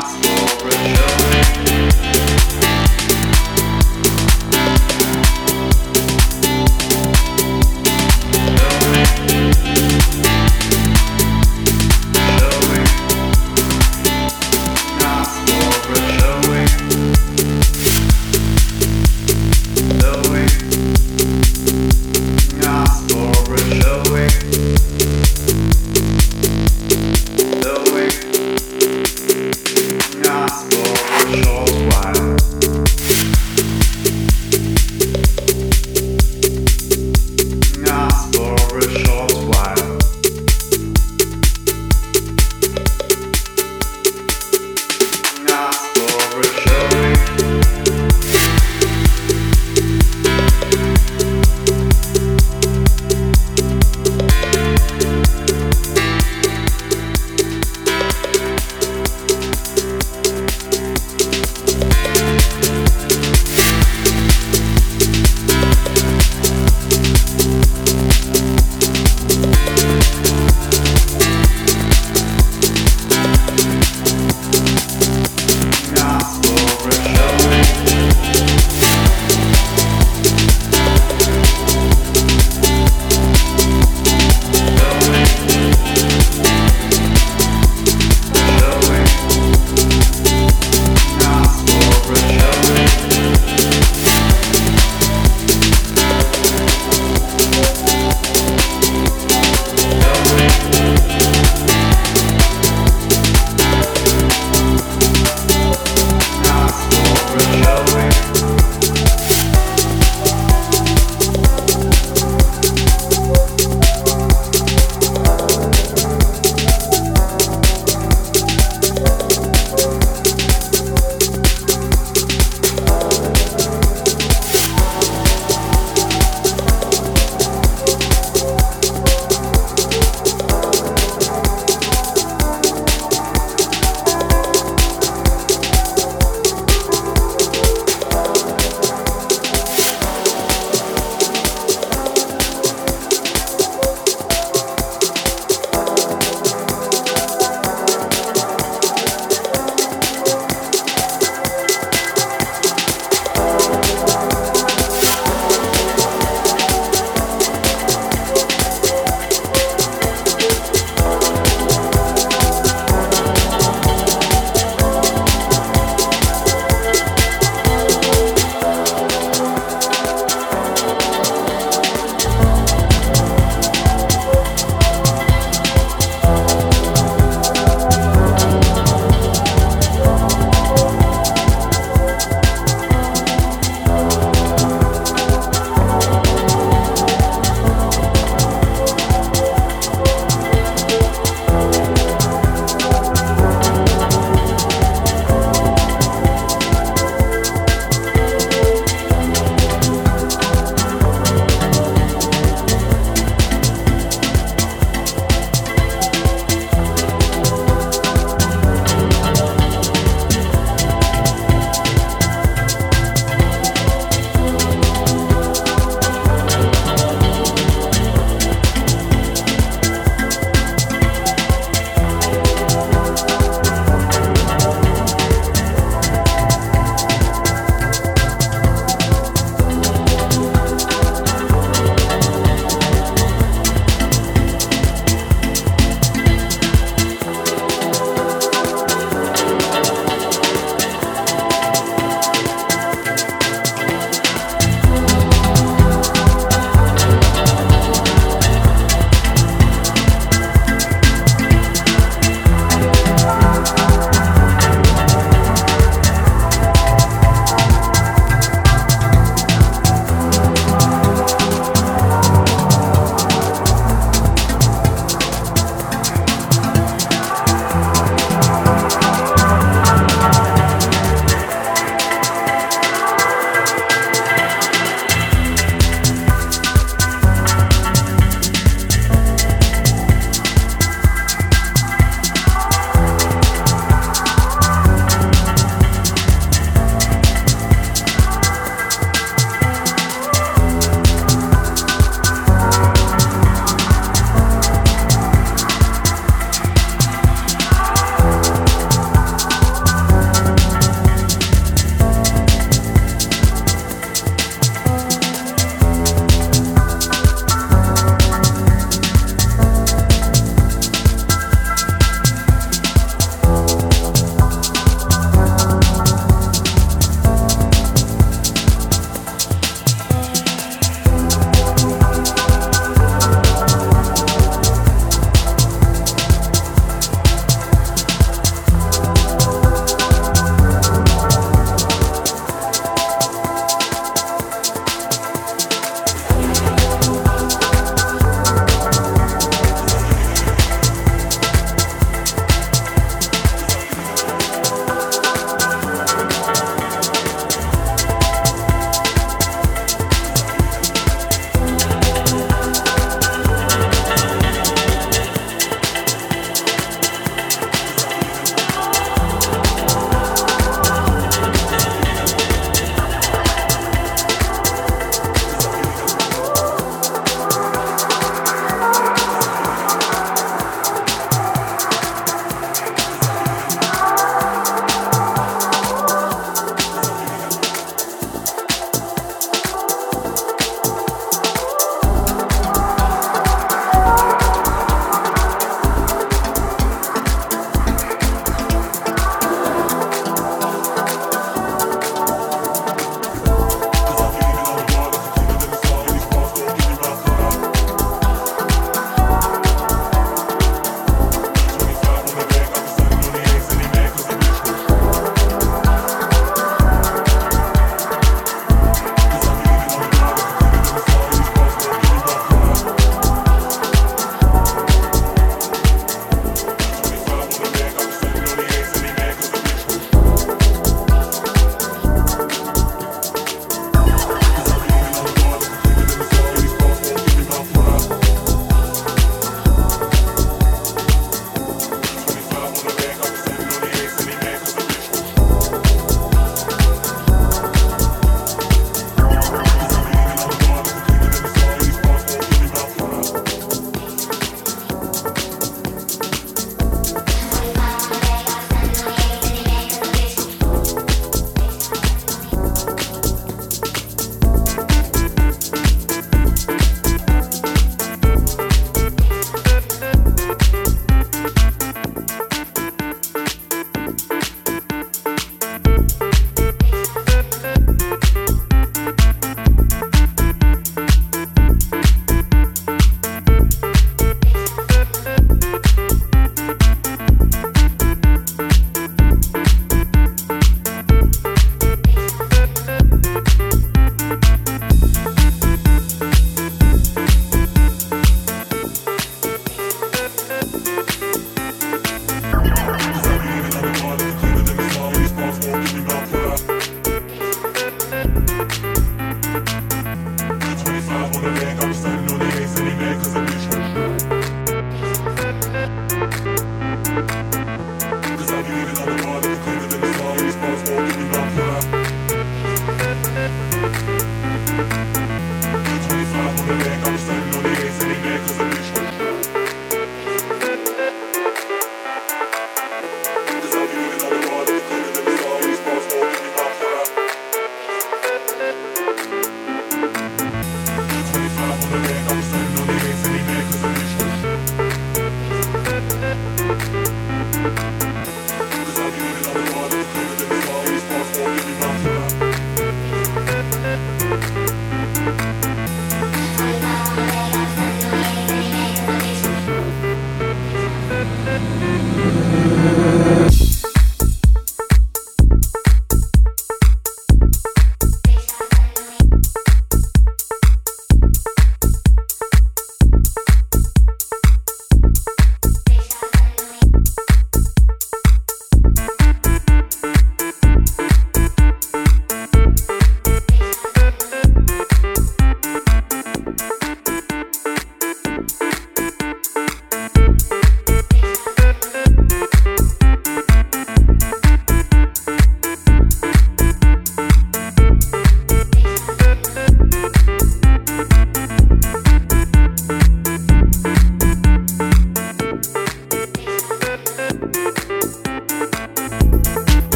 That's no pressure.